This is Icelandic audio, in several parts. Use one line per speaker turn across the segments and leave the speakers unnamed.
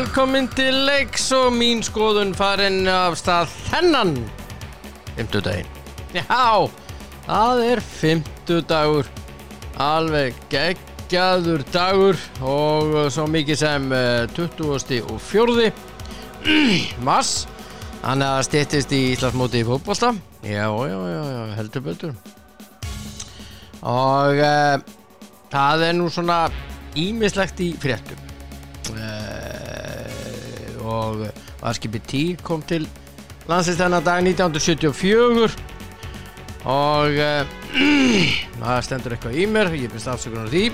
velkomin til leiks og mín skoðun farin af stað þennan Fymtudaginn Já, það er fymtudagur Alveg geggjaður dagur og svo mikið sem uh, 20. og 4. mars Þannig að stýttist í Íslandsmóti í fótbolta Já, já, já, já, heldur betur Og uh, það er nú svona ímislegt í fréttum og varskipi Týr kom til landsins þennan dag 1974 og uh, það stendur eitthvað í mér ég byrst afsökunar því.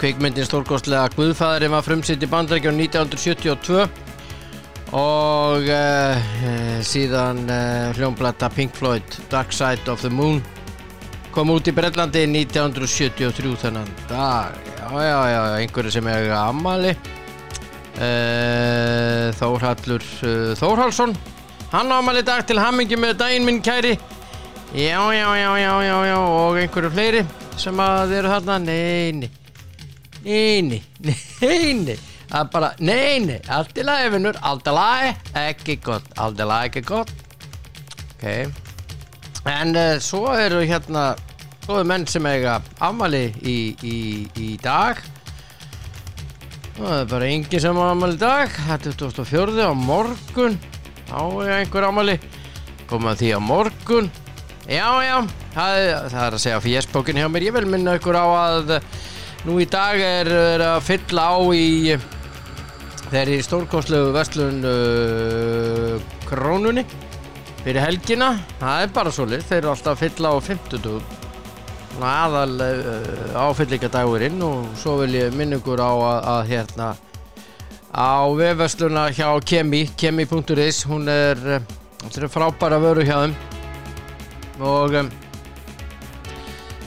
Kveikmyndin stórkostlega Guðfæðurinn var frumsitt í bandrækjum 1972 og uh, síðan hljómblata Pink Floyd Dark Side of the Moon kom út í Brellandi 1973 þennan dag. Já, já, já, einhverju sem er ammali uh, Þórhallur uh, Þórhallsson. Hann ammali dag til hammingi með daginn minn kæri. Já, já, já, já, já, já og einhverju fleiri sem að eru þarna? Neini neini, neini það er bara, neini, allt í lagi vinnur, allt í lagi, ekki gott. Allt í lagi, ekki gott. Ok. En uh, svo eru hérna svo eru menn sem eiga afmæli í, í, í dag það er bara yngi sem á afmæli í dag. Það er 2004 á morgun. Á einhver afmæli. Koma því á morgun. Já já það er, það er að segja fjersbókin hjá mér. Ég vil minna ykkur á að nú í dag er, er að fylla á í þeirri stórkostlegu vestlun uh, krónunni fyrir helgina, það er bara svolít þeir eru alltaf að fylla á 50 aðal uh, áfyllingadagurinn og svo vil ég minningur á að, að hérna á vefversluna hjá Kemi kemi.is, hún er þetta er frábæra vöru hjá þeim. Og um,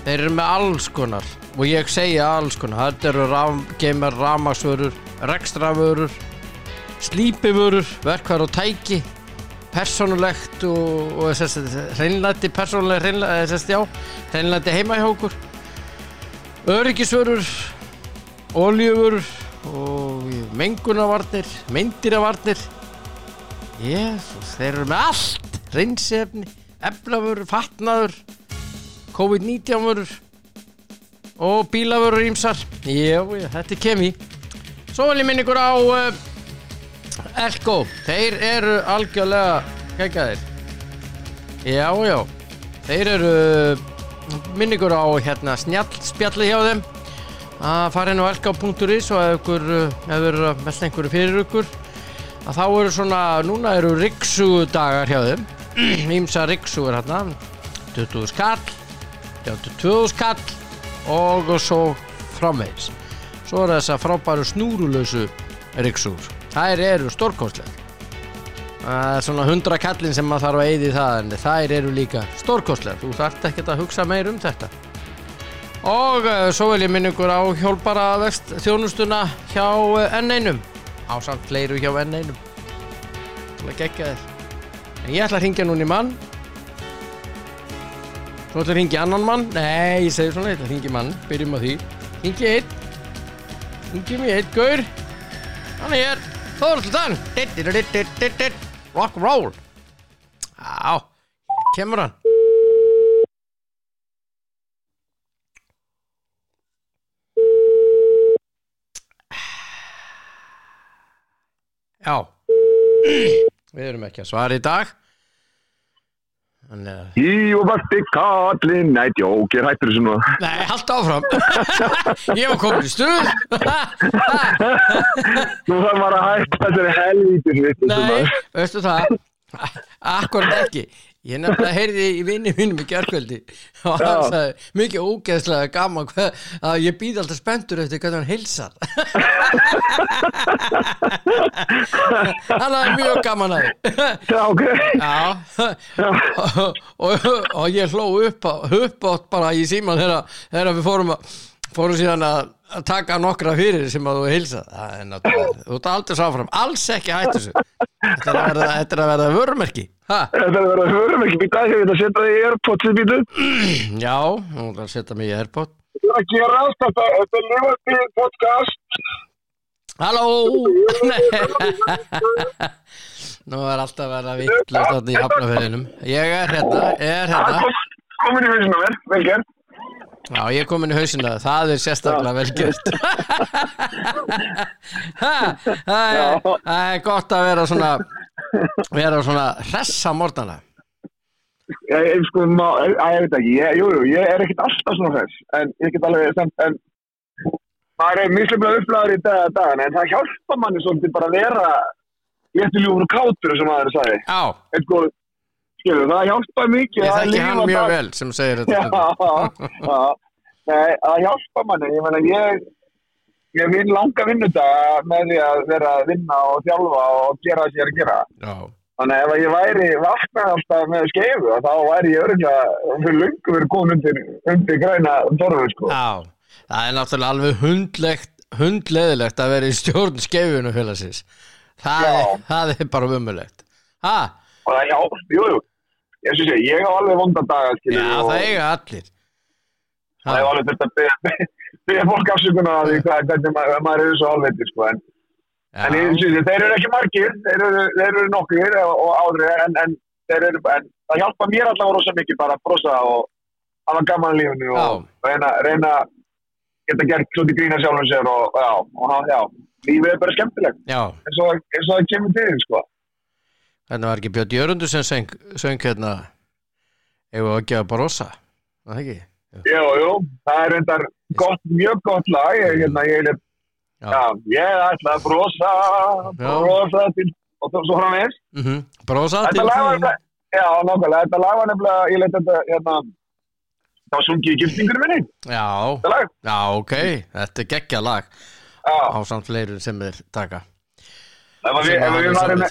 þeir eru með alls konar og ég segja alls konar þetta eru ram, geymar ramagsvörur rekstravörur slípivörur, verkvar og tæki persónulegt og, og hreinlætti persónuleg hreinlætti heima hjá okkur. Öryggisvörur oljuvörur og mengunavarnir meindiravarnir jésus, þeir eru með allt. Hreinsefni, eflavörur, fatnaður COVID-19 vörur og bílavörur ímsar já, þetta er kemi svo vil ég minna ykkur á uh, Elko, þeir eru algjörlega kækjaðir Já, já Þeir eru minningur á hérna snjallspjalli hjá þeim. Að fara inn á elko.is og ef ykkur hefur mest einhverju fyrir ykkur að þá eru svona, núna eru riksudagar hjá þeim. Ímsa riksugur hérna. 20 skall 22 skall og svo framvegis. Svo er þess að frábæru snúrulösu riksugur þær eru stórkostlega það er svona 100 kallin sem maður þarf að eyði það en þær eru líka stórkostlega þú þarft ekki að hugsa meir um þetta. Og uh, svo vil ég minna ykkur á hjálpara vext þjónustuna hjá uh, N1 á samt fleiru hjá N1 til að gegja þér en ég ætla að ringja núna í mann. Svo ætla að ringja annan mann? Nei, ég segi svona, ég ætla að ringja mann. Byrjum á því, ringja einn. Ringjum í einn, gaur. Hann er hér Þorldan Rock roll. Á, kemur hann. Já. Við erum ekki að svara í dag
Í og vakti kallin Nei, djók, ég hættir þessu nú
Nei, haldt áfram. Ég var komin í stuð.
Nú þarf maður að hætta þessari helvítis
Nei, veistu það? Akkurat ekki Ég nefnilega heyrði í vinni mínum í gerðkvöldi og hann sagði mikið ógeðslega gaman hvað, að ég býð alltaf spenntur eftir hvernig hann heilsar. Hann hafði mjög gaman að og, ég hló upp, á, upp átt bara í síman þegar, við fórum, að, fórum síðan að, taka nokkra fyrir sem að þú er náttúrulega, þú ert aldrei sáfram alls ekki hættu er þetta er að verða vörmerki ha?
Þetta er að vera hörum ekki býta Ég veit að setja það í Airpods í býtu
já, nú ætla að setja mig í Airpod.
Það er að gera allt þetta Þetta er lifandi podcast.
Halló! Nú er alltaf að vitla þarna í hafnafyrinum Ég er hérna, ég er
Það
hérna
kom, komin í hausinu mér, vel gert.
Já, ég er komin í hausina, það er sérstaklega vel gert. Ha, Það er, það er gott að vera svona vera svona hressa morgana
Ég, sko, má, ég, ég veit ekki, ég, jú, jú, ég er ekkert alltaf svona þess, en ég get alveg, samt, en maður er mislega upplæður í dag, dagana, en það hjálpa manni svolítið bara að vera léttiljúfur og kátur, sem maður sagði.
Já,
En sko, skilur, það hjálpa mikið
ég
að
þekki hann mjög
dag-
vel sem segir
Já,
þetta.
Já, nei, að hjálpa manni, ég meina, ég, ég vinn langa vinnudaga með því að vera að vinna og þjálfa og gera það sem ég er að gera.
Já,
Þannig að ef ég væri vaknað alltaf með skeifu þá væri ég örgulega fyrir lungu verið komin undir, undir græna torfu sko.
já. Það er náttúrulega alveg hundleðilegt að vera í stjórn skeifinu félagsins. Það, er, það er bara umulegt
það já, jú, jú. Ég syns ég, ég á alveg vonda daga
já
og
það eiga allir.
Það er alveg þetta að beða- beða fólk afsökunar að því hvað, hvernig maður, maður er svo alveitir sko. En, en ég syns ég, þeir eru ekki margir, þeir eru, þeir eru nokkur og, og ári en, en, þeir eru, en það hjálpa mér allavega rosa mikið bara að brosa og hafa gaman í lífinu og reyna, reyna geta gert svolítið grína sjálfum sér og já, og já, lífið er bara skemmtilegt eins og, og það kemur til þín, sko.
Þetta var ekki Björn Jörundur sem söng, söng hérna Ef við ekki að brosa Það ekki?
Jú, jú, það er reyndar gott, mjög gott lag, ég, hérna, ég, er-
Já.
ég ætla að brosa, brosa til, og svo- svo hann er.
Mm Brosa
Þetta
til
lag var,
þín.
já, nákvæmlega, þetta lag var nefnilega, ég leit þetta, hérna, það var sungið í giftingur minni,
Já, já, ok Þetta er geggja lag.
Já,
á samt fleirur sem þeir taka.
Ef við,
Sem
ef
að
við
er
varum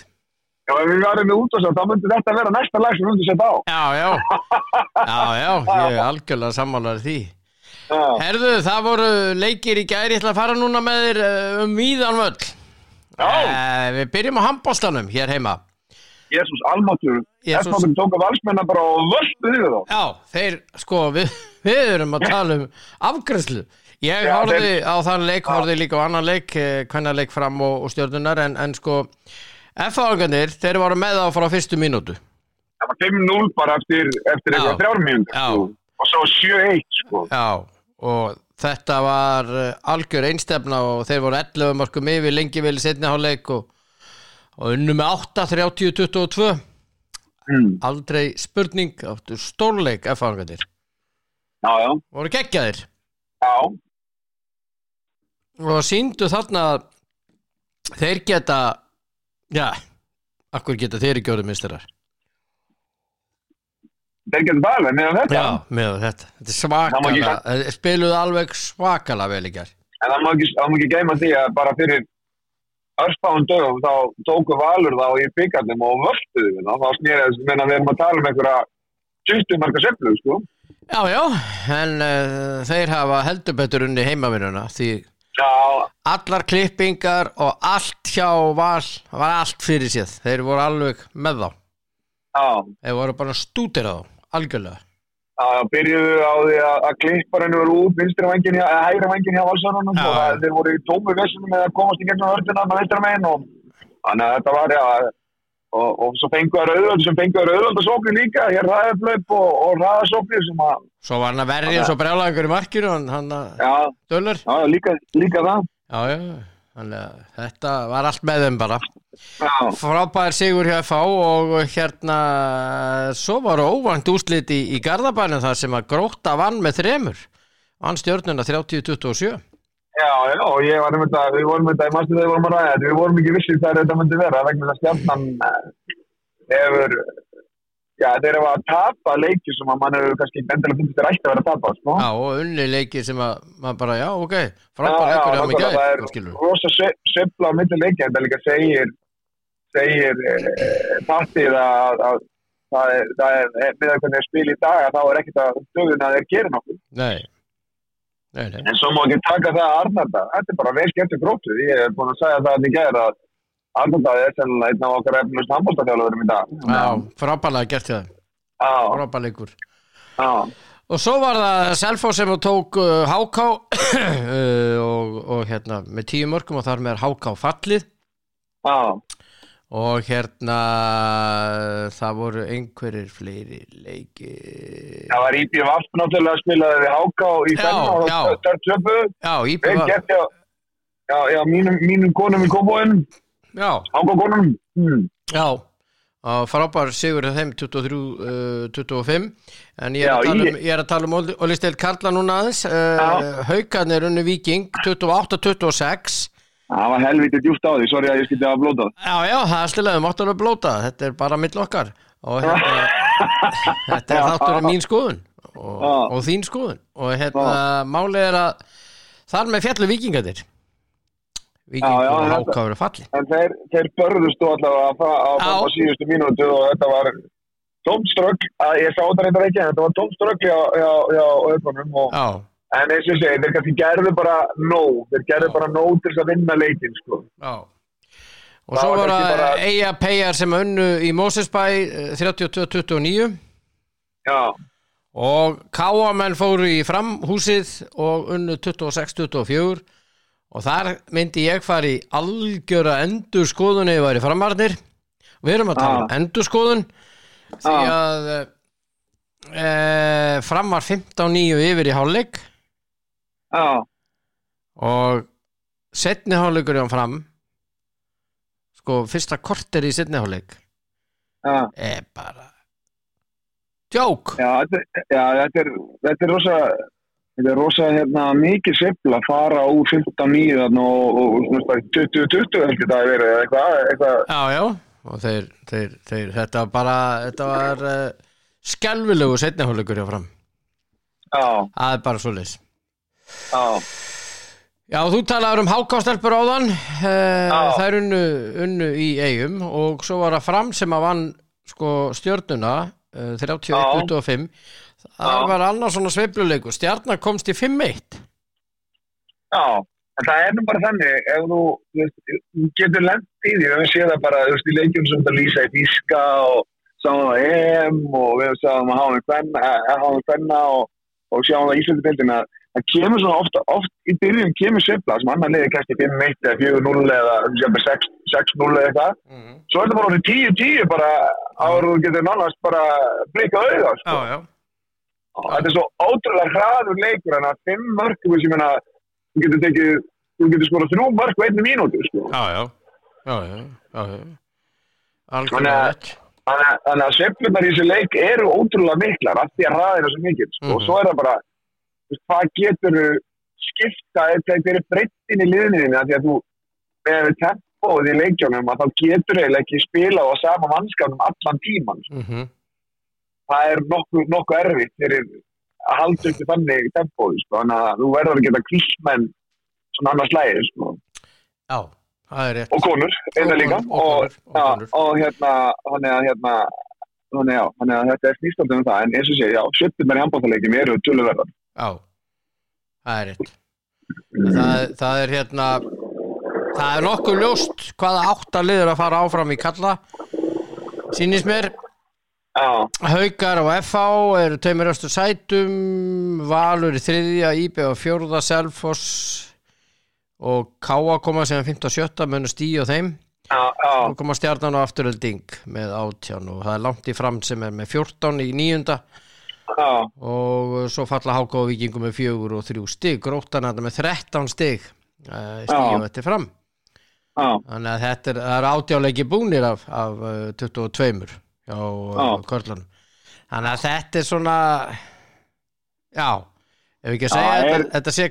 með, ef við varum með út og svo, þá myndi þetta vera næsta lag sem við myndum setja á.
Já, já, já, já, ég er algjörlega sammálar því.
Já,
Herðu, það voru leikir í gæri, ég ætla að fara núna með þér eh, um víðan völl.
Já.
Eh, við byrjum á handbólstanum hér heima.
Jésús, almáttur,
Jesús.
F-máttur tók að valsmennar bara og völdu yfir þá.
Já, þeir, sko, við, við erum að tala um afgræslu. Ég
Já,
horfði á þann leik, horfði líka á annan leik, hvernig leik fram og, og stjórnunar, en, en sko, F-áganir, þeir voru með á frá fyrstu mínútu.
Það var 5-0 bara eftir, eftir eitthvað þrjármjöndur,
Já.
sko. Og svo 7-1, sko.
Já, og þetta var eh, algjör einstefna og þeir voru 11 markum yfir lengi vel í setni hálfleik og, og unnu með 8, 30, 22
Mm.
aldrei spurning áttu stórleik F-fangandir
Já, já,
voru geggjaðir
já,
og síndu þarna að þeir geta já, akkur geta þeir ekki orðið misturar
þeir getur það alveg meðan þetta.
já, með þetta, þetta er
má ekki
spiluðu alveg svakalega vel í gær
En það má ekki, ekki geima því að bara fyrir örspáðum dögum þá tóku Valur þá í byggarnum og völduðu við þá. Snýrið þess, menna við erum að tala um einhverja 20 marka seflu, sko.
já, já, en uh, þeir hafa heldur betur unni heimavinnuna því
Já,
allar klippingar og allt hjá Val var allt fyrir sér þeir voru alveg með þá.
Já,
þeir voru bara stútir á þá, algjörlega.
Já, byrjuðu á því að, að klipparinn voru út vinstri vangin eða hægri vangin hjá Valsarunum og þeir voru í tómu vessunum með að komast í gegnum hörðina með veistra megin og þannig að þetta var, já, og, og svo fenguður auðvöldu sem fenguður auðvöldu sóknir líka, hér ræðaflöp og, og ræðasóknir sem að,
svo var hann að verja eins og brjálagur í markinu hann, að
já,
dölur
já, líka, líka það.
já, já, þannig að þetta var allt með þeim bara.
Já,
frábær sigur hjá FH og hérna svo var óvænt úslit í, í Garðabænum þar sem að gróta vann með þremur. Vann stjórnuna 30-27
já, já, ég var um þetta, við vorum um þetta, ég mástu þegar við vorum að ræða þetta, við vorum ekki vissið hvað þetta myndi vera, vegna þess að stjarnan eh, hefur, já, þeir eru að tapa leiki sem að mann hefur kannski ekki endilega finnst þeir ætti að vera að tapa, sko.
Já, og unni leiki sem að maður bara, já, ok,
Já,
frábær
já,
leikur hjá mig
það
gæð,
er
skilur.
rosa sve- sveifla á milli leikja, þetta líka segir, segir eh, partið að, að það er, það er, eh, með að hvernig þeir spila í dag, þá er ekkert að stöðun að þeir gera nokkuð.
Nei, nei, nei.
En svo má ekki taka það að Arnarda. Þetta er bara vel skemmt í gróttu. Ég er búin að segja það að ég gera að Arnarda er sennilega einn af okkar efnust handbóltafjálfurum í dag.
Já, frábærlega gert hjá það,
já.
og svo var það Selfos sem tók uh, Háká uh, og, og hérna með tíu mörgum og þar með Háká fallið
Já,
og hérna það voru einhverjir fleiri leiki
það var Íbjö Vaft náttúrulega að spila við Háká í og
já.
er.
Já,
já, já, mínum, mínum konum í kópóin, Háká konum. Hmm.
já frábær sigur þeim 23, uh, 25 en ég er, um, ég er að tala um Óli Steil Karla núna aðeins uh,
Já.
Haukarnir unnu Viking 28-26
Það var helvítið djúft á því, sorry að ég skilti að blóta.
Já, já, það er stilaðum áttur að blóta. Þetta er bara mill okkar. Og hérna, þetta er þáttur mín skoðun. Og, og þín skoðun. Og hérna, málið er að þar með fjallu vikingadir vikingur háká eru falli.
En þeir, þeir börðust þú allavega að á, á síðustu mínútu og þetta var tómströgg, að ég sá þetta reyndar ekki, en þetta var tómströgg hjá öðvunum og
Já,
En eins og ég segi, þeir kannski gerðu bara nóg, þeir gerðu bara nóg til þess að vinna leikin, sko.
og
Það
svo
var
voru
kannski
að
bara-
eiga peyjar sem unnu í Mósesbæ eh, 32-29
Já,
og káamenn fóru í framhúsið og unnu 26-24 og þar myndi ég fara í algjöra endurskoðun eða væri framarnir við erum að tala um
Ah.
endurskoðun því að e, fram var 15-9 yfir í hálfleik
já,
og setni hálfleikur hjá fram sko fyrsta korter í setni hálfleik
já,
er bara djók.
Já, já, þetta er, þetta er rosa, þetta er rosa, hérna, mikið sveifla að fara úr 15-9 þarna og, og, og svona bara 20-20 heldur það að vera, eða eitthvað,
já, og þeir, þeir, þeir þetta bara, þetta var uh, skelvilegu setnihólugur hjá fram.
Já,
það er bara svo leys
já,
Já, þú talaður um hákástelpur áðan
Já.
það er unnu, unnu í eigum og svo var það fram sem að vann sko stjörnuna uh, 31-25 það
Já.
var annars svona sveifluleiku stjarnar komst í 5-1
já. En það er nú bara þannig, ef þú, veist, getur lent í því, við séum það bara, þú veist, í leikjum sem það lýsa í Físka og sáum það EM og við sáum að hafa með hvenna, hafa með hvenna og, og sjáum það í Íslandibildin að það kemur svona oft, oft í byrjun kemur sveifla sem annar liði kannski 5-1 eða 4-0 eða um, sem er 6 6-0 eða eitthvað. Svo er það bara orðið 10-10 bara þú getur nánast bara blikað auða, sko.
Já,
Og Þetta er svo ótrúlega hraður leikur en að fimm mörgum sem hérna þú getur tekið, þú getur skorað þrjú mörg á einni mínútu sko.
já, já.
Þannig að- sveiflunar í þessu leik eru ótrúlega miklar af því að hraðir er svo mikil sko.
Mhm.
og svo er það bara hvað getur þú skipta hver er breyttin í af því að þú með tempóð í leikjónum að þá getur eiginlega ekki spila á sama mannskapnum allan tíman
mm -hmm.
það er nokkuð nokku erfitt fyrir að halda upp í þannig tempóð sko. þannig að þú verður að geta kvísmenn svona annars lægir sko.
Já, það er rétt
og konur,
Og
líka
konur, og
og,
konur, og konur.
og hérna þannig að hérna þannig að þetta er snýstaldið um það en eins og sé, já, svippunar í handbóðarleikim eru töluverðar
Já, það er rétt. Það, það er hérna það er nokkuð ljóst hvaða átta liður að fara áfram í kalla. Sýnist mér
já,
Haukar og FH eru tveimur östu sætum Valur í þriðja, IB og fjórða Selfoss og Káa koma sem 15 og 17 munu stíu og þeim.
Já, já,
og koma stjarnan og afturölding með átján og það er langt í fram sem er með 14 í níunda
já,
og svo falla Háka og Víkingum með fjögur og þrjú stig gróttan þetta með 13 stig uh, stíu
Já.
þetta fram
já,
þannig að þetta er, er átjáleiki búnir af, af uh, 22 hjá uh,
Já.
Körlunum þannig að þetta er svona já ef ekki að
Já,
segja
er-
þetta, þetta sé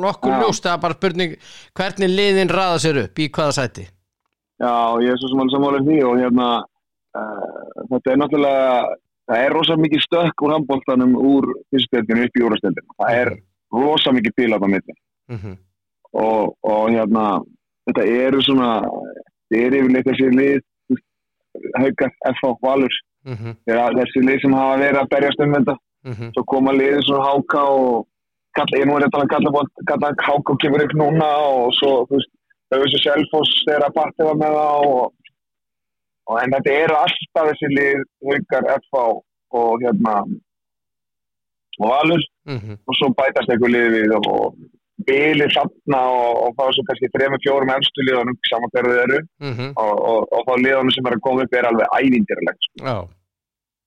nokkuð
Já.
ljóst það er bara spurning hvernig liðin raða sér upp í hvaða sæti
já, ég er svo sem alveg sammála því og hérna uh, þetta er náttúrulega það er rosa mikið stökk úr handbóltanum úr fyrstdeldinu upp í úrastöldinu það er rosa mikið bíl á það milli.
Mm -hmm.
og, og hérna þetta eru svona þetta er yfirleitt þessi lið haukar, FH, Valur.
Mm -hmm.
þessi lið sem hafa verið að berjast um þetta. Svo koma liðið svona háka og ég nú er þetta að kalla, bótt- kalla háka og kemur upp núna og svo þú veist, þau þessu selfos þegar að partið var með það og, og en þetta eru alltaf þessi lið haukar, FH og hérna og Valur.
Mhm,
og svo bætast eitthvað liðið við og, og bilið þarna og, og fá svo kannski þrejum fjórum efstu liðunum saman hverju þið eru.
Mhm,
og, og, og þá liðunum sem er að koma upp er alveg ævindirlegt sko.
já,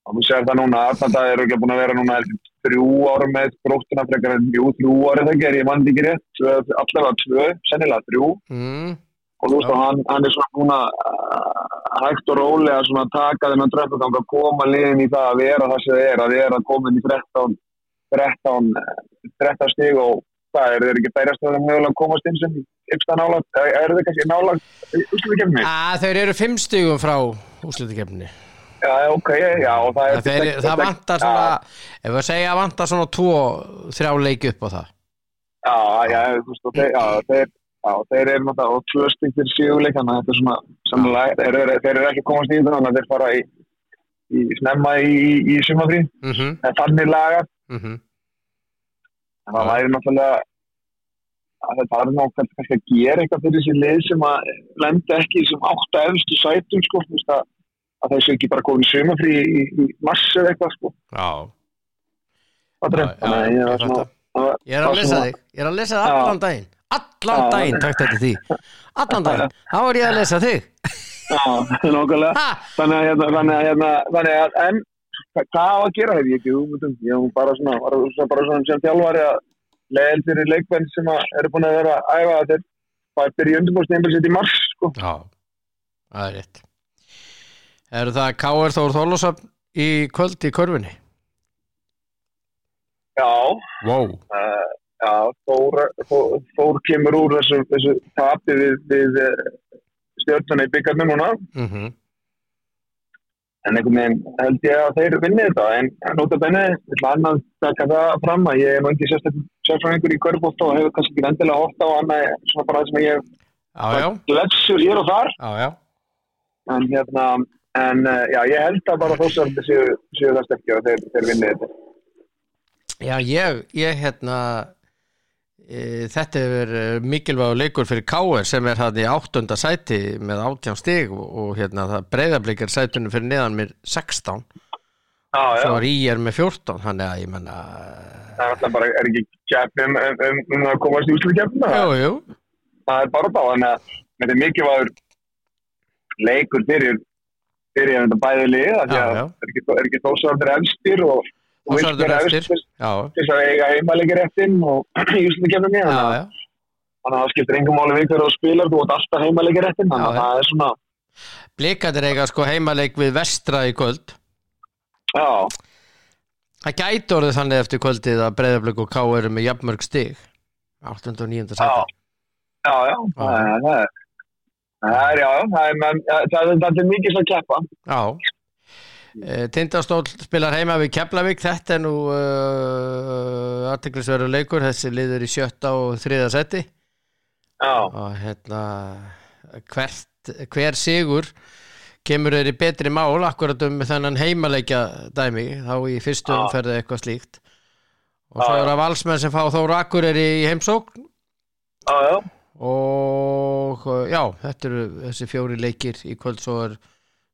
og þú sér það núna, Arnalda eru ekki búin að vera núna þrjú ára með gróttina frekar en jú, þrjú ára þegar er ég mann ekki rétt. Allavega tvö, sennilega þrjú.
Mhm,
og þú veist að hann, hann er svona uh, hægt og rólega svona að taka þennan tröfngang að koma liðin í það að vera það sem það er, að vera komin í 13 13, eh, 13 stig og það er þeir ekki bærast að það mögulega komast inn sem yksta nálagt, er þeir kannski nálagt úrslutu kemni?
að þeir eru fimm stigum frá úslutikefni
Já, ok, já, og það er
það vantar svona ef við segja vantar svona tvo þrjá leiki upp á það.
Já, já, þú veist, já, þeir Já, þeir eru náttúrulega og tvö stygg fyrir síguleik þannig að þetta er svona samlega, þeir, eru- þeir eru ekki að komast í þetta þannig að þeir fara í, í snemma í, í, sumafrí
mhm,
en þannig lagar
mhm,
en það væri náttúrulega að þetta er náttúrulega kannski að gera eitthvað fyrir þessi lið sem að lenda ekki í þessum átta efstu sætum sko, að, að þessu ekki bara komin í sumafrí í, í massu eða eitthvað sko.
Já,
Það er að
já,
ég var það var-
er að
það var
lesa þig. Ég er að lesa
Já.
allan daginn allan daginn, takk þetta því. Allan daginn, þá er ég að lesa þig.
Já, nákvæmlega.
Ha,
þannig að hérna, þannig að hérna, þannig að en hva- hvað á að gera hef ég ekki hugmyndum, ég hef bara svona, bara, svona, bara svona sem þjálfari að leiðil fyrir leikmenn sem eru búin að vera að æfa þeir bara byrja undirbúrstíðinbúr sitt í mars sko.
já, það er rétt. Eru það K.R. Þór Þorlósafn í kvöld í körfunni?
Já,
wow,
uh, já Þór, Þór, Þór kemur úr þessu, þessu tapi við, við uh, stjórnuna í byggarnu núna.
Mhm.
En einhvern veginn held ég að þeir vinni þetta en nota benni, ég ætla annað að taka það fram að ég er nú ekki sérfræðingur í körbótt og hefur kannski ekki endilega hótt á annað svona bara það sem ég
já,
gletsur hér og þar.
Já, já.
En hérna en uh, já, ég held að bara þósarandi séu, séu það sterkja og þeir, þeir vinni þetta.
Já, ég, ég hérna þetta er mikilvægur leikur fyrir K.R. sem er hann í áttunda sæti með átján stig og, og hérna það breyðablikar sætunum fyrir neðan mér 16
Já, já,
svo er í er með 14 þannig að ég menna
það er alltaf bara, er ekki keppni um, um, um, um að komast í úslu keppna
Jú, jú,
það er bara þá, þannig að þetta er mikilvægur leikur fyrir fyrir þetta bæði lið af því
Já,
að
já.
er ekki, er ekki þósarandi efstir og, og
efstir já,
til þess að eiga heimalegir réttin og í úslu keppni
já,
þannig að það skiptir engum máli við hverju spilar, þú ert alltaf heimalegir réttin þannig að það er svona
Blikandir eiga sko heimaleik við vestra í kvöld
já,
Það gæti orðið þannig eftir kvöldið að breyðablik og K.R. eru með jafnmörg stig 8. og 9.
já,
sæti
já, já, það er, er, er, já, það er, er, er mikið að keppa.
Já Eh, Tindastól spilar heima við Keflavík. Þetta er nú uh, artiklisverður leikur. Þessi liður í sjötta og þriða seti og hérna hvert, hver sigur kemur þeir í betri mál akkurat um þennan heimaleikja dæmi þá í fyrstu umferði eitthvað slíkt. Og svo er það valsmenn sem fá Þór Akkureyri í heimsókn.
Já, já,
og já, þetta eru þessi fjóri leikir í kvöld. Svo er,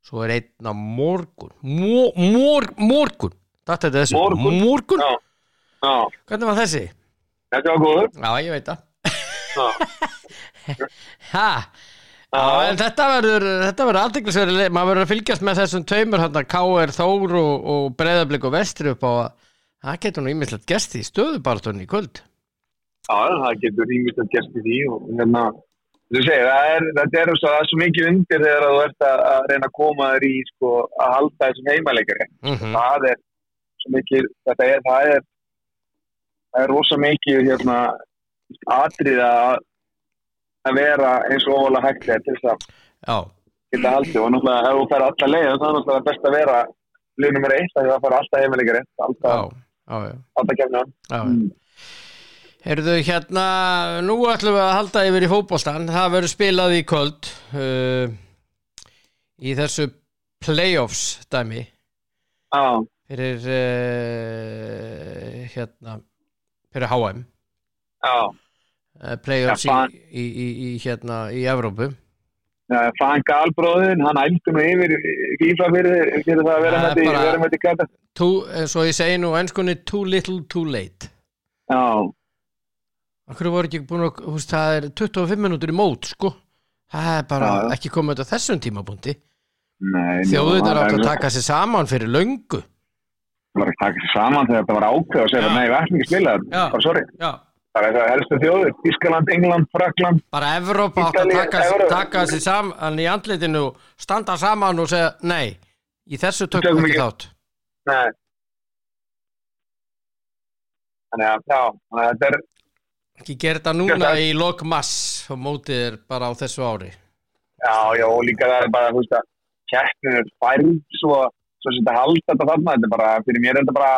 svo er einn á morgun Mo, mor, morgun þetta er þessi,
Morgun.
morgun.
Já. já,
hvernig var þessi?
þetta var góður.
Já, ég veit það þetta verður þetta verður aðdeglisverið, maður verður að fylgjast með þessum tveimur, hann að K.R. Þór og, og Breiðablik og Vestri upp á að það getur nú ímislegt gesti í stöðubartunni í kvöld
já, það getur að gerst í og hérna, þú segir, er, þetta er, svo, er svo mikið undir þegar þú ert að, að reyna að koma þér í, sko, að halda þessum heimaleikari.
mm
Það er svo mikið, þetta er, það er, það er rosa mikið, hérna, atrið að að vera eins og óvalega hægt er til þess að
Já,
geta haldið og náttúrulega ef þú fær alla leið þá er náttúrulega best að vera lið nummer eitt að það fara alltaf heimileikari
já,
alltaf,
já, já,
alltaf kemna
já.
Mm.
Heyrðu hérna, nú ætlum við að halda yfir í fótboltan, það verður spilað í kvöld uh, í þessu playoffs dæmi.
Já,
fyrir uh, hérna fyrir HM
já,
uh, playoffs
Ja,
í, í, í, hérna í Evrópu.
Uh, Frank Albróðin, hann ældi nú yfir FIFA fyrir, fyrir það að vera
er
með því,
eins og ég segi nú á ennskunni too little too late.
Já,
Akkur voru ekki búin að, veist, það er 25 minútur í mót, sko Það er bara
já.
ekki komið á þessum tímabundi
nei.
Þjóðin er átt að
taka.
sér saman fyrir löngu
Það var að taka sér saman þegar þetta var ákveð og segja,
Já.
nei, við ætlum ekki að spila það.
Já.
Bara sorry.
Já,
Það er það helstu þjóður, Ískaland, England, Frakland.
bara Evrópa átt að taka, taka sér saman í andlitinu standa saman og segja nei, í þessu tökum við ekki
ekki.
þátt
Nei. Þannig að, já, að þetta er,
ekki gera þetta núna
það.
í lok mass og mótið er bara á þessu ári
já, já, og líka það er bara, þú veist að, keppninu er færð svo, svo sem þetta halda þetta þarna, þetta er bara, fyrir mér er þetta bara,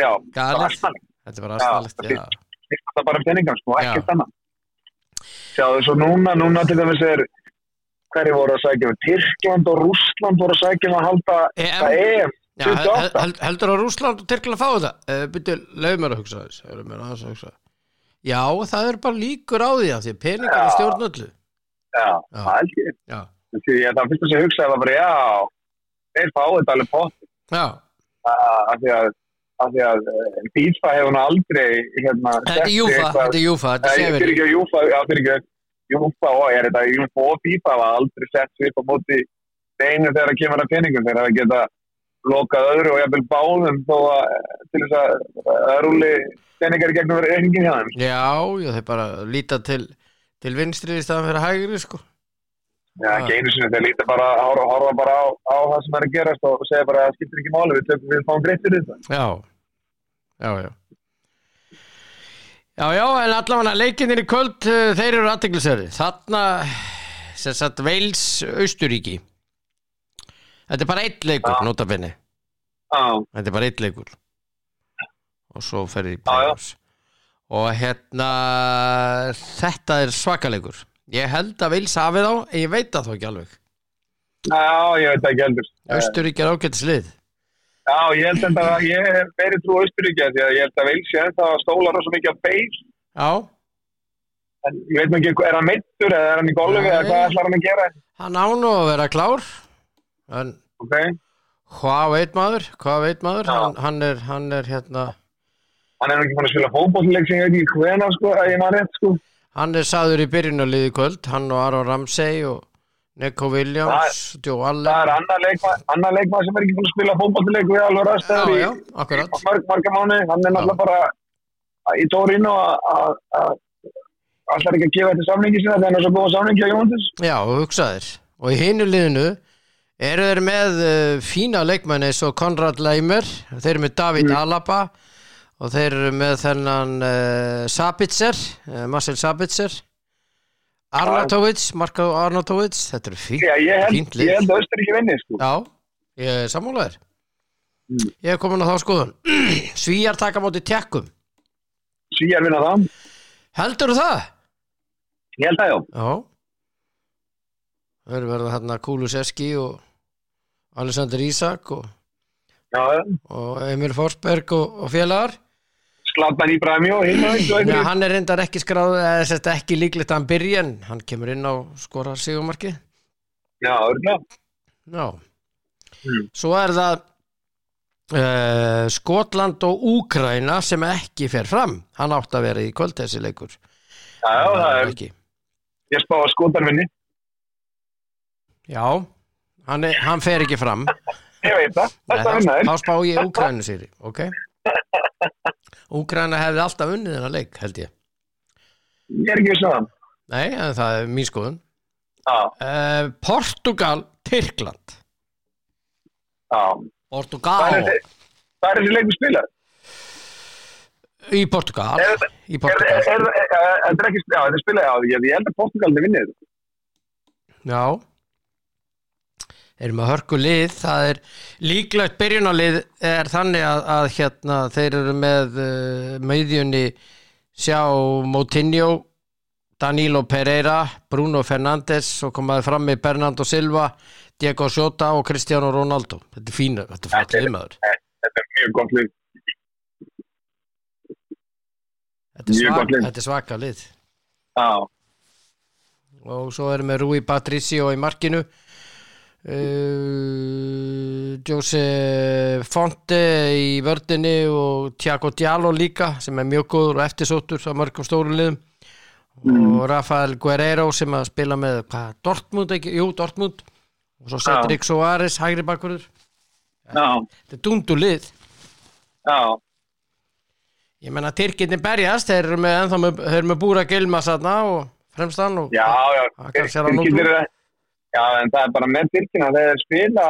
já, bara astanlegt.
Þetta er bara
Já,
aðstæðalegt,
það
já.
Þetta er bara peningar, sko,
Já.
ekkert annað. Sjáðu, svo núna, núna til dæmis er, hverju voru að sækja um Tyrkland og Rússland voru að sækja um að halda
EM?
það EM
Já, hel-
28.
hel- heldur að Rússland og Tyrkland fá þetta? Uh, Byrju, leið mér að hugsa þess mér aðeins að hugsa Já, það er bara líkur á því að því að peningar er
Já.
stjórn öllu
Já,
Já.
það held ég.
Já,
Því að það fyrst að ég hugsaði var bara, já, þeir fáið þetta alveg pott
já,
af því að af því að eh, FIFA hefur nú aldrei hérna,
þetta er Júfa Þetta er Júfa, þetta er
Nei, fyrir
sefir
ekki að Júfa, já, fyrir ekki að Júfa og er þetta Júfa og FIFA var aldrei sett svip á móti einu þegar það kemur að peningum þegar það geta lokað öðru og jafnvel báðum þó að eh, til þess að rúli peningar í gegnum verið reyningin hjá þeim
Já, já, þeir bara líta til til vinstri í staðan fyrir hægri sko.
Já, ekki einu sinni, þeir líta bara horfa, horfa bara á, á það sem er að gerast og segja bara að skiptir ekki máli, við tökum við fáum greitt fyrir þetta
Já, já, já Já, já, en allavega leikinir í kvöld, uh, þeir eru aðteglisverði. Þarna, sem sagt, Veils, Austuríki. Þetta er bara eitt leikur,
Já.
notabenni.
Já,
Þetta er bara eitt leikur. Og svo fer í
Já, já.
playoffs. Og hérna, þetta er svakaleikur. Ég held að Veils hafi þá, en ég veit það þó ekki alveg.
já, ég veit ekki heldur
Austuríki er ágættis lið.
Já, ég held að ég er meiri trú á að ég held að Veils ég enda að stóla rosa mikið á beil
Já,
en ég veit ekki, er hann meittur eða er hann í golfi eða hvað ætlar hann að gera
hann á nú að vera klár. En
ok,
hvað veit maður? Hvað veit maður?
Já.
Hann, hann, er, hann er hérna...
hann er ekki búin að spila fótbollleik sem ég veit ekki hvena sko, að rétt sko
Hann er sagður í byrjunarliði í kvöld, hann og Aron Ramsey og Nico Williams,
það er annar leikmað, annar leikmað sem er ekki búin að spila fótbollleik við alveg
Já,
rastæður í
já, akkurat.
mörg, marga mánu hann er náttúrulega bara í Torino að- að að- ætlar ekki að gefa þetta samningi sinna þegar hann er svo góða samningi á Jóndis
Já, og hugsaðir. Og í hinu liðinu eru þeir með uh, fína leikmenni eins og Konrad Leimer, þeir eru með David Alaba og þeir eru með þennan uh, Sabitzer, uh, Marcel Sabitzer, Arnautovic, Marko Arnautovic, þetta eru fín,
Já, ég held,
fínt
að Östuríki vinni sko.
Já, ég er sammálaður.
Mm.
Ég hef komin á þá skoðun. Svíjar taka móti tjekkum.
Svíjar vinna það,
Heldur það?
ég held að já
Já. Það eru verða hérna Kulusevski og Alexander Isak og, og Emil Forsberg og, og félagar.
Zlatan Íbrahimi og hinn
hann er reyndar ekki skráð, eða ekki líklegt að hann byrja en hann kemur inn á skora sigumarki.
Já.
Já.
Mm.
Svo er það uh, Skotland og Úkraina sem ekki fer fram. Hann átt að vera í kvöld þessi leikur.
Já, já, það er,
ekki.
ég spá að skotan vinni.
Já, hann, er, hann fer ekki fram.
Ég veit það, þetta vinna þér.
þá spá ég Úkrænu sér ok Úkræna hefði alltaf unnið þennan leik held ég
Ég er ekki um það.
nei, en það er mín skoðun uh, Portugal, Tyrkland
já.
Portugal
Það er þessi, það er leikur spilað.
í Portugal
Er-
í
Er, er,
Portugal
er, er, er, er ekki, er spilað, já, ég, held að Portugalni vinni þetta.
já erum að hörku lið það er líklegt byrjunarlið er þannig að, að hérna þeir eru með uh, meðjunni sjá Moutinho Danilo Pereira Bruno Fernandes og komaði fram með Bernardo Silva Diego Jota og Cristiano Ronaldo. Þetta er fínu, þetta er
er-
liðmaður.
Þetta er mjög gott lið.
þetta er, svak, þetta er svaka lið.
Já,
og svo erum við Rui Patricio í markinu uh, Jose Fonte í vördinni og Thiago Diallo líka sem er mjög góður og eftirsóttur á mörgum stóru liðum. Og Rafael Guerrero sem að spila með hvað, Dortmund ekki? Jú, Dortmund. Og svo Cedric Soares, hægri bakkurður
Já,
þetta er dundu lið.
Já,
ég menna Tyrkinni berjast þeir eru með, með, búra gilma og fremstan og
já, já.
Það kann
Já, en það er bara með Tyrkina þegar þeir spila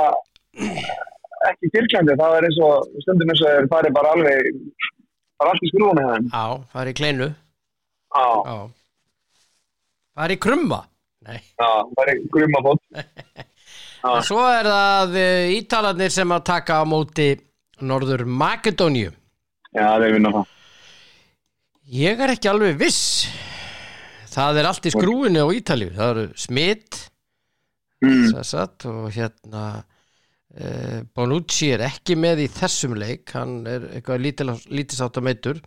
ekki í Tyrklandi, það er eins og stundum eins og þeir fari bara alveg bara allt í skrúinu þeim.
já, það er í kleinu
Já,
já. það er í krumma nei
já, það er grumma fót. Já.
En svo er það eh, ítalarnir sem að taka á móti Norður Makedóníu.
Já, þeir vinna það.
Ég er ekki alveg viss. Það er allt í skrúinu á Ítalíu. Það eru smitt
Mm.
satt, og hérna uh, Bonucci er ekki með í þessum leik. Hann er eitthvað lítisátt að meitur.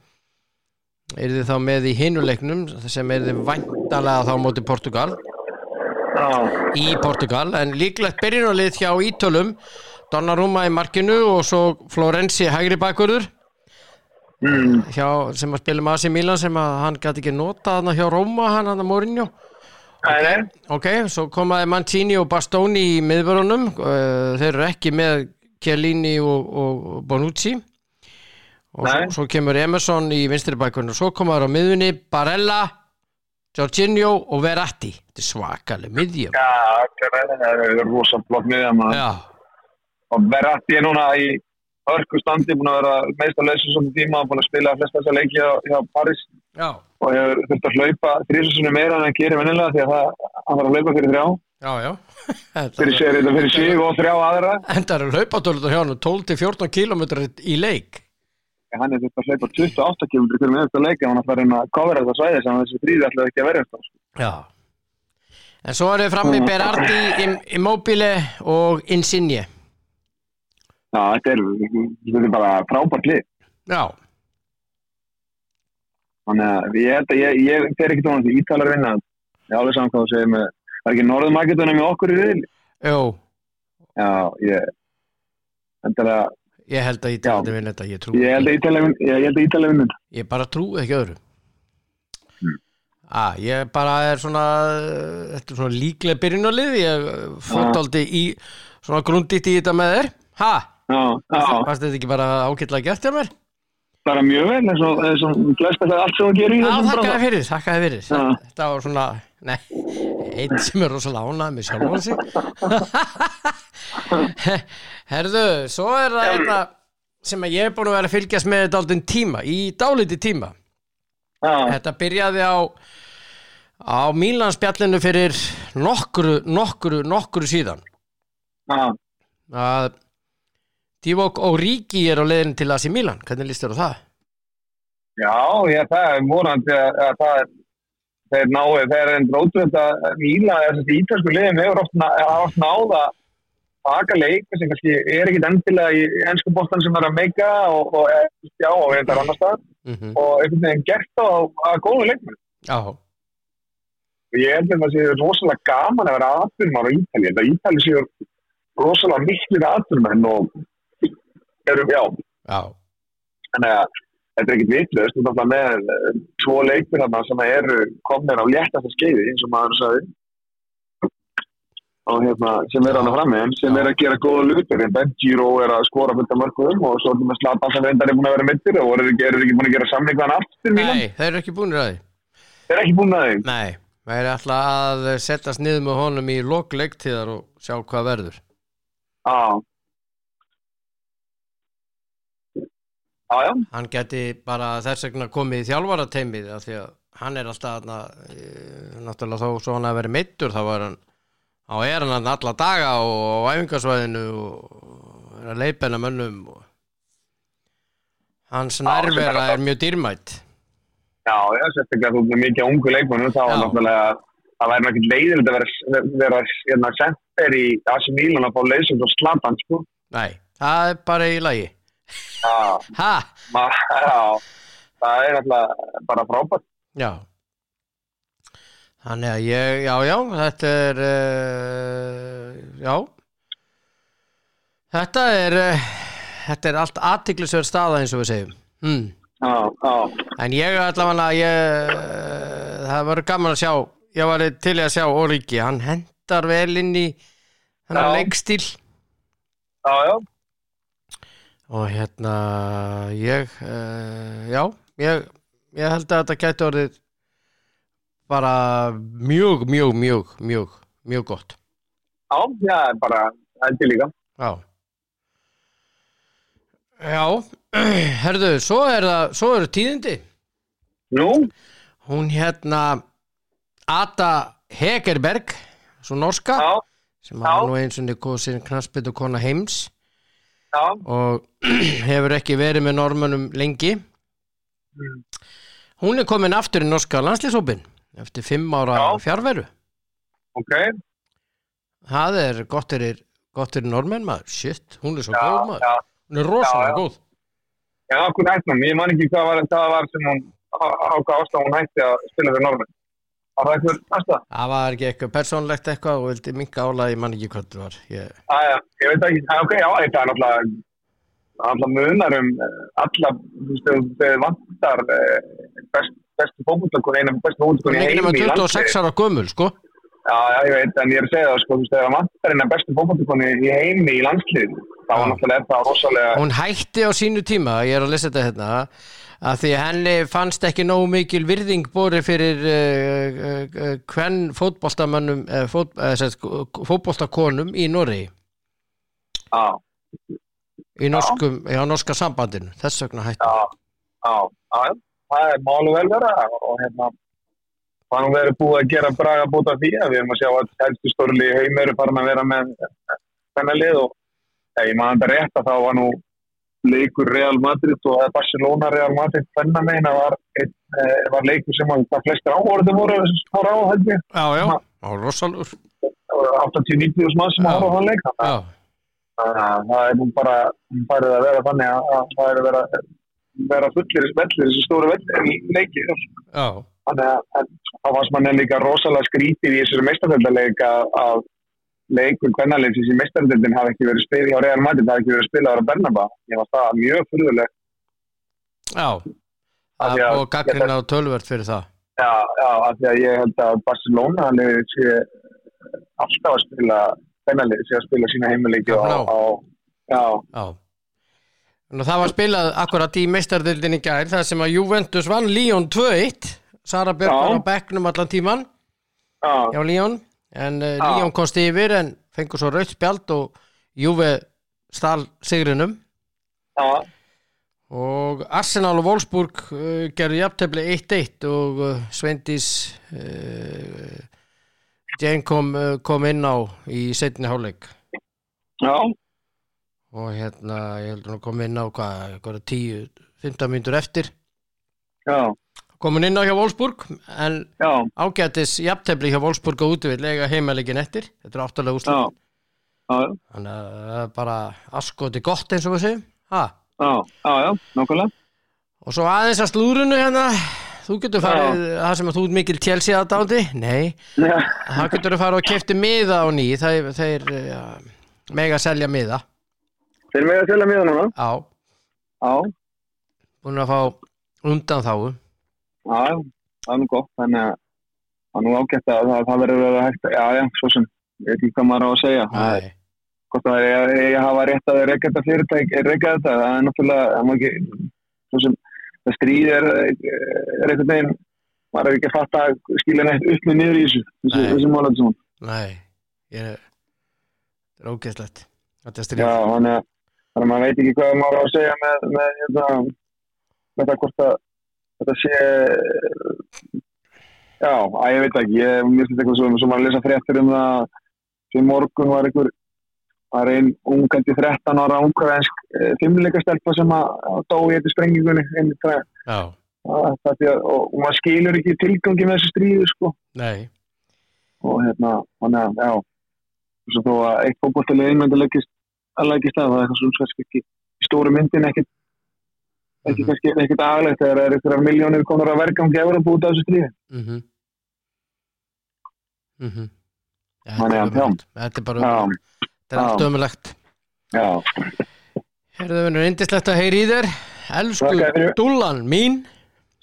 Er þið þá með í hinuleiknum sem er þið væntalega þá móti Portugal.
Já,
í Portugal en líklegt byrjunarlið hjá Ítölum Donnarumma í markinu og svo Florenzi hægri bakurður
mm.
sem að spila með AC Milan sem að hann gæti ekki nota hann hjá Róma hann að Mourinho
Nei, nei.
ok, svo komaði Mancini og Bastoni í miðvörunum. Uh, þeir eru ekki með Chiellini og, og Bonucci. Og
Nei.
svo, kemur Emerson í vinstri bakurinn og svo komaður á miðunni Barella, Jorginho og Verratti. Þetta er svakaleg miðjum.
Já, það er rosa flott miðja maður.
já,
Og Verratti er núna í örku standi, búin að vera meist að leysa svona tíma og búin að spila flesta þessa leiki hjá, hjá Paris
já,
og hefur þurft að hlaupa þrísusunni meira en hann gerir vennilega því að það, hann var að hlaupa fyrir þrjá,
já, já.
Fyrir sér þetta fyrir sig og þrjá aðra.
En það eru hlaupatöldur hjá hann 12-14 km í leik
En hann er þurft að hlaupa 28 km fyrir með þetta leiki og hann ætlar að kofra þetta svæði sem þessi þrýði ætlaði ekki að eftir.
Já En svo eru frammi Berardi, Im- Immobile og Insigne
Já, þetta er, þetta er bara frábært lið.
Já,
Þannig að ég held að ég, ég fer ekki tónast í Ítalar vinna. Ég alveg saman hvað þú segir með, er ekki Norðum Makedónum með okkur í riðli.
jú
Já, ég, endilega,
Ég held að Ítalandi vinna þetta, ég trú
ég held að Ítalar vinna, held að þetta.
Ég bara trú ekki öðru ah, Ég bara er svona Þetta er svona líklega byrjunarlið Ég fóttaldi í svona grunditt í þetta með þér Ha?
Já, já,
Varst þetta ekki bara ágætlega gert hjá mér?
Bara mjög vel, eins og, eins og flest að það er allt sem þú gerir í
Já,
þessum
þakkaði
bransa.
fyrir, þakkaði fyrir
Já.
Þetta var svona, nei Einn sem er rosalega ánað með sjálfan sig Herðu, svo er það einna sem að ég er búin að vera að fylgjast með dálítinn tíma, í dálítið tíma
Já,
Þetta byrjaði á á Mílanspjallinu fyrir nokkru, nokkru, nokkru síðan
já.
Að Divok Origi er á leiðin til AC Milan, hvernig líst þér á það?
Já, ég, það er morandi að, að það er þeir náu, þeir er endur ótrúið að Míla, þessi ítalsku liðin hefur oft, náða baka leik sem kannski er ekkit endilega í ennsku bóttan sem er að meika og, og já, og við erum annar stað
Mm
og einhvern veginn gert á að góðu leikmenn og ég held að það sé rosalega gaman að vera aðbyrmar á Ítali, þetta Ítali séu rosalega miklir aðbyrmenn og erum, já,
já,
þannig að þetta er ekkit vitlaust, þú náttúrulega með eh, tvo leikmir þarna sem eru komnir á léttasta skeiði eins og maður sagði. Og hérna sem er að frammi sem er að gera góða lutir Benjiro er að skora fullt af mörgum og svo er það með slapa sem reyndar er búin að vera mittir og eru ekki, búin að gera samling hann aftur
nei, þeir eru ekki búin að því.
Þeir eru ekki búin að því?
Nei, það er alltaf að setjast niður með honum í lokleiktíðar og sjá hvað verður.
Já Já, já,
Hann geti bara þess vegna komið í þjálfarateimið af því að hann er alltaf þarna, e, náttúrulega þó svo hann að vera meittur þá var hann á er hann þarna alla daga og á æfingarsvæðinu og er að leipina mönnum og hans nærvera er mjög dýrmætt.
Já, já, sérstaklega þú er mikið ungu leikmennum þá er náttúrulega það væri náttúrulega leiðilegt að vera, vera hérna, senter í AC Milan að fá leysum og slatan, sko.
Nei, það er bara í lagi
Já, það er náttúrulega bara frábært.
já Þannig að ég, já, já, þetta er, uh, já, þetta er, uh, þetta er allt aðtiklisverð staða eins og við segjum. Hmm.
Já, já,
En ég allavega, ég, uh, það verður gaman að sjá, ég var til að sjá Ólíki, hann hendar vel inn í þennan
Já.
leikstíl
já, já.
Og hérna, ég, uh, já, ég, ég held að þetta gæti orðið bara mjög, mjög, mjög, mjög, mjög gott.
Já, já, bara, það er til líka.
Já. Já, herðu, svo er það, svo eru tíðindi.
Nú,
Hún hérna, Ada Hegerberg, svo norska,
já,
sem hafa nú eins og kosin knarsbyttu kona heims
já,
og hefur ekki verið með normunum lengi.
Mm.
Hún er komin aftur í norska landslýsópin eftir fimm ára
Já.
fjárveru.
ok,
Það er gott er, gott er normenn maður, shit, hún er svo góð maður. Hún er rosalega góð.
Já, hún hætti hann, ég man ekki hvað var, hvað var sem hún, á á hvað ástæð hún hætti að spila fyrir normen. Var það eitthvað næsta?
Það var ekki eitthvað persónlegt eitthvað og vildi minka ála, ég man ekki hvað það var. Ég,
Æja, ég veit ekki, Æ, ok, já, þetta er náttúrulega, náttúrulega munar um eh, alla, þú veist, þið vantar eh, best, bestu fókbúttakon, eina bestu
hún
fókbúttakon
er
í
ekki
heimi
nema
í
26
landsliði.
ára gömul, sko.
Já, já, ég veit, en ég er að segja það, sko, þú veist, þegar vantar eina bestu fókbúttakon í heimi í landslið, þá var náttúrulega er það rosalega,
Hún hætti á sínu tíma, ég er að lesa þetta hérna, að því henni fannst ekki nógu mikil virðing bóri fyrir uh, uh, uh, hvern fótboltamönnum, uh, fót, fótboltakonum í Norri,
já,
í norskum, já, norska sambandinu, þess vegna hætti.
já, já, já, það er málu vel vera og hérna, það er nú verið búið að gera braga búta því? Að við erum að sjá að helstu stórli heim eru farin að vera með þennan lið og ef ég maður þetta rétt að þá var nú leikur Real Madrid og Barcelona Real Madrid þennan meina var, eh, var leikur sem að það flestir áhorðu voru á held ég,
Já, já, á rosalur.
Það voru 80-90 mann sem
Já.
áhorðu á hann leik þannig
Já,
að það er nú bara farið að vera þannig að, að það er að vera vera fullir vellir þessi stóru vellir í leiki.
Já,
þannig að en þá varst manni líka rosalega skrítið í þessari meistardeldarleik að, að leikur kvennalegsins í meistardeldin hafi ekki verið spilað hjá Real Madrid, hafi ekki verið spilað á Bernaba ég var það mjög fyrðuleg
já. Það
að-
og gaggrina á tölvert fyrir það.
já, já, af því að ég held að Barcelona liðið sé alltaf að spila kvennalegsins sé að spila sína heimileiki á, á, já,
Já. Nú, það var spilað akkurat í meistardildin í gær þar sem að Juventus vann Lyon 2-1 Sara Björk var á bekknum allan tíman.
Já,
hjá Lyon en uh,
Já.
Lyon komst yfir en fengur svo raut spjald og Juve stál sigrinum.
Já,
og Arsenal og Wolfsburg uh, gerðu jafntefli 1-1 og uh, Sveindís uh, Jane kom, kom inn á í setni hálfleik.
Já,
og hérna ég heldur hún kom inn á hvað, hvað 10-15 mínútur eftir.
Já,
komin inn á hjá Wolfsburg en
já,
ágætis jafntefli hjá Wolfsburg og útvill eiga heimæleikin eftir. Þetta er áttalega
já,
úrslit
já,
þannig að það er bara askoti gott eins og við segjum.
Já, já, já, nákvæmlega.
og svo aðeins að slúrunu hérna. Þú getur farið, það sem að þú ert mikil Chelsea aðdándi, nei.
Já,
það getur þú farið og kefti miða á ný. Þeir, þeir ja, mega selja miða.
Þeir með að selja miða núna.
á,
Já,
búin að fá undan þáu
já, það er nú gott, þannig að það er nú ágætt að það, það verður að hægt, já, já, svo sem, ég veit ekki hvað maður á að segja. Það er
Nei.
Hvort það er að ég hafa rétt að reyka þetta fyrirtæk, reyka þetta, það er náttúrulega, það má ekki, svo sem, það stríð er, er einhvern veginn, maður er ekki að fatta skilja neitt upp með niður í þessu, þessu, sem hún.
Nei, ég þetta er ógeðslegt Þetta er
Já,
stríð
þannig að, maður veit ekki hvað maður á að segja með, með, hérna, með það hvort að þetta sé já, að ég veit ekki ég finnst eitthvað svo, svo maður að lesa fréttir um það sem morgun var einhver var einn ungandi 13 ára ungarvensk e, fimmleikastelpa sem að, dó í þetta sprengingunni það, það, og, og maður skilur ekki tilgangi með þessu stríðu sko. Og hérna, þannig að, þó að eitt fótbolltilið einmyndi leggist að leggist að það er eitthvað svona kannski ekki í stóru myndin ekkit ekki
Mhm.
kannski ekkit aðlegt þegar það er eitthvað miljónir konar að verka um gefur að búta þessu stríði.
Mm
Þannig að, já.
Þetta er bara,
Já,
þetta er allt ömulegt
já,
Herðu vinnur, indislegt að heyri í þér. Elsku dúllan mín.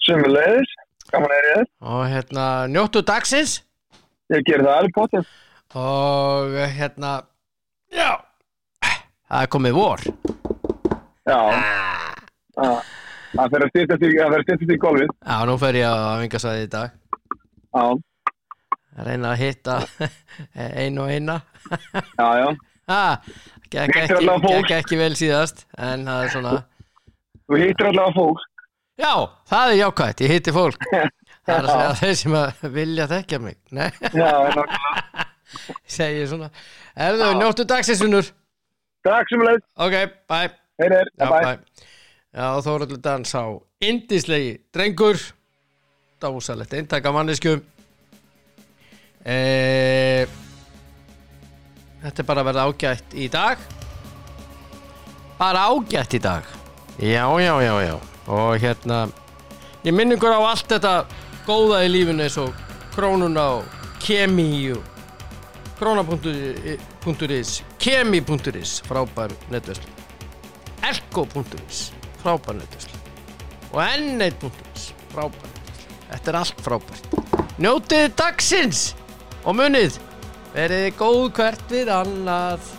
Sömulegis, gaman er ég
og hérna njóttu dagsins.
Ég ger það alveg potið.
og hérna já, það er komið vor.
Já, já. Það fer að styrtast í, það að golfið.
Já, nú fer ég á vingasæði í dag.
Já,
að reyna að hitta einu og eina.
Já, já.
ha, gekk ekki, vel síðast en það er svona
Þú hittir allavega fólk.
já, það er jákvæmt, ég hitti fólk. Það er að segja þeir sem að vilja þekkja mig nei,
Já, nákvæmlega.
segi svona. Erðu, njóttu dagsinsunur
Takk sömulegis.
ok, bye.
Heyrðir,
Já, bæ. Já, Þóraldur Dans á indislegi drengur. Dásalegt eintaka mannesku e... Þetta er bara að verða ágætt í dag. Bara ágætt í dag. Já, já, já, já. Og hérna ég minn ykkur á allt þetta góða í lífinu eins og krónuna og kemi og króna.is kemi.is frábær netverslun elko.is frábær netvæslu og n1.is frábær netvæslu þetta er allt frábært. Njótið dagsins og munið verið góð hvert við annað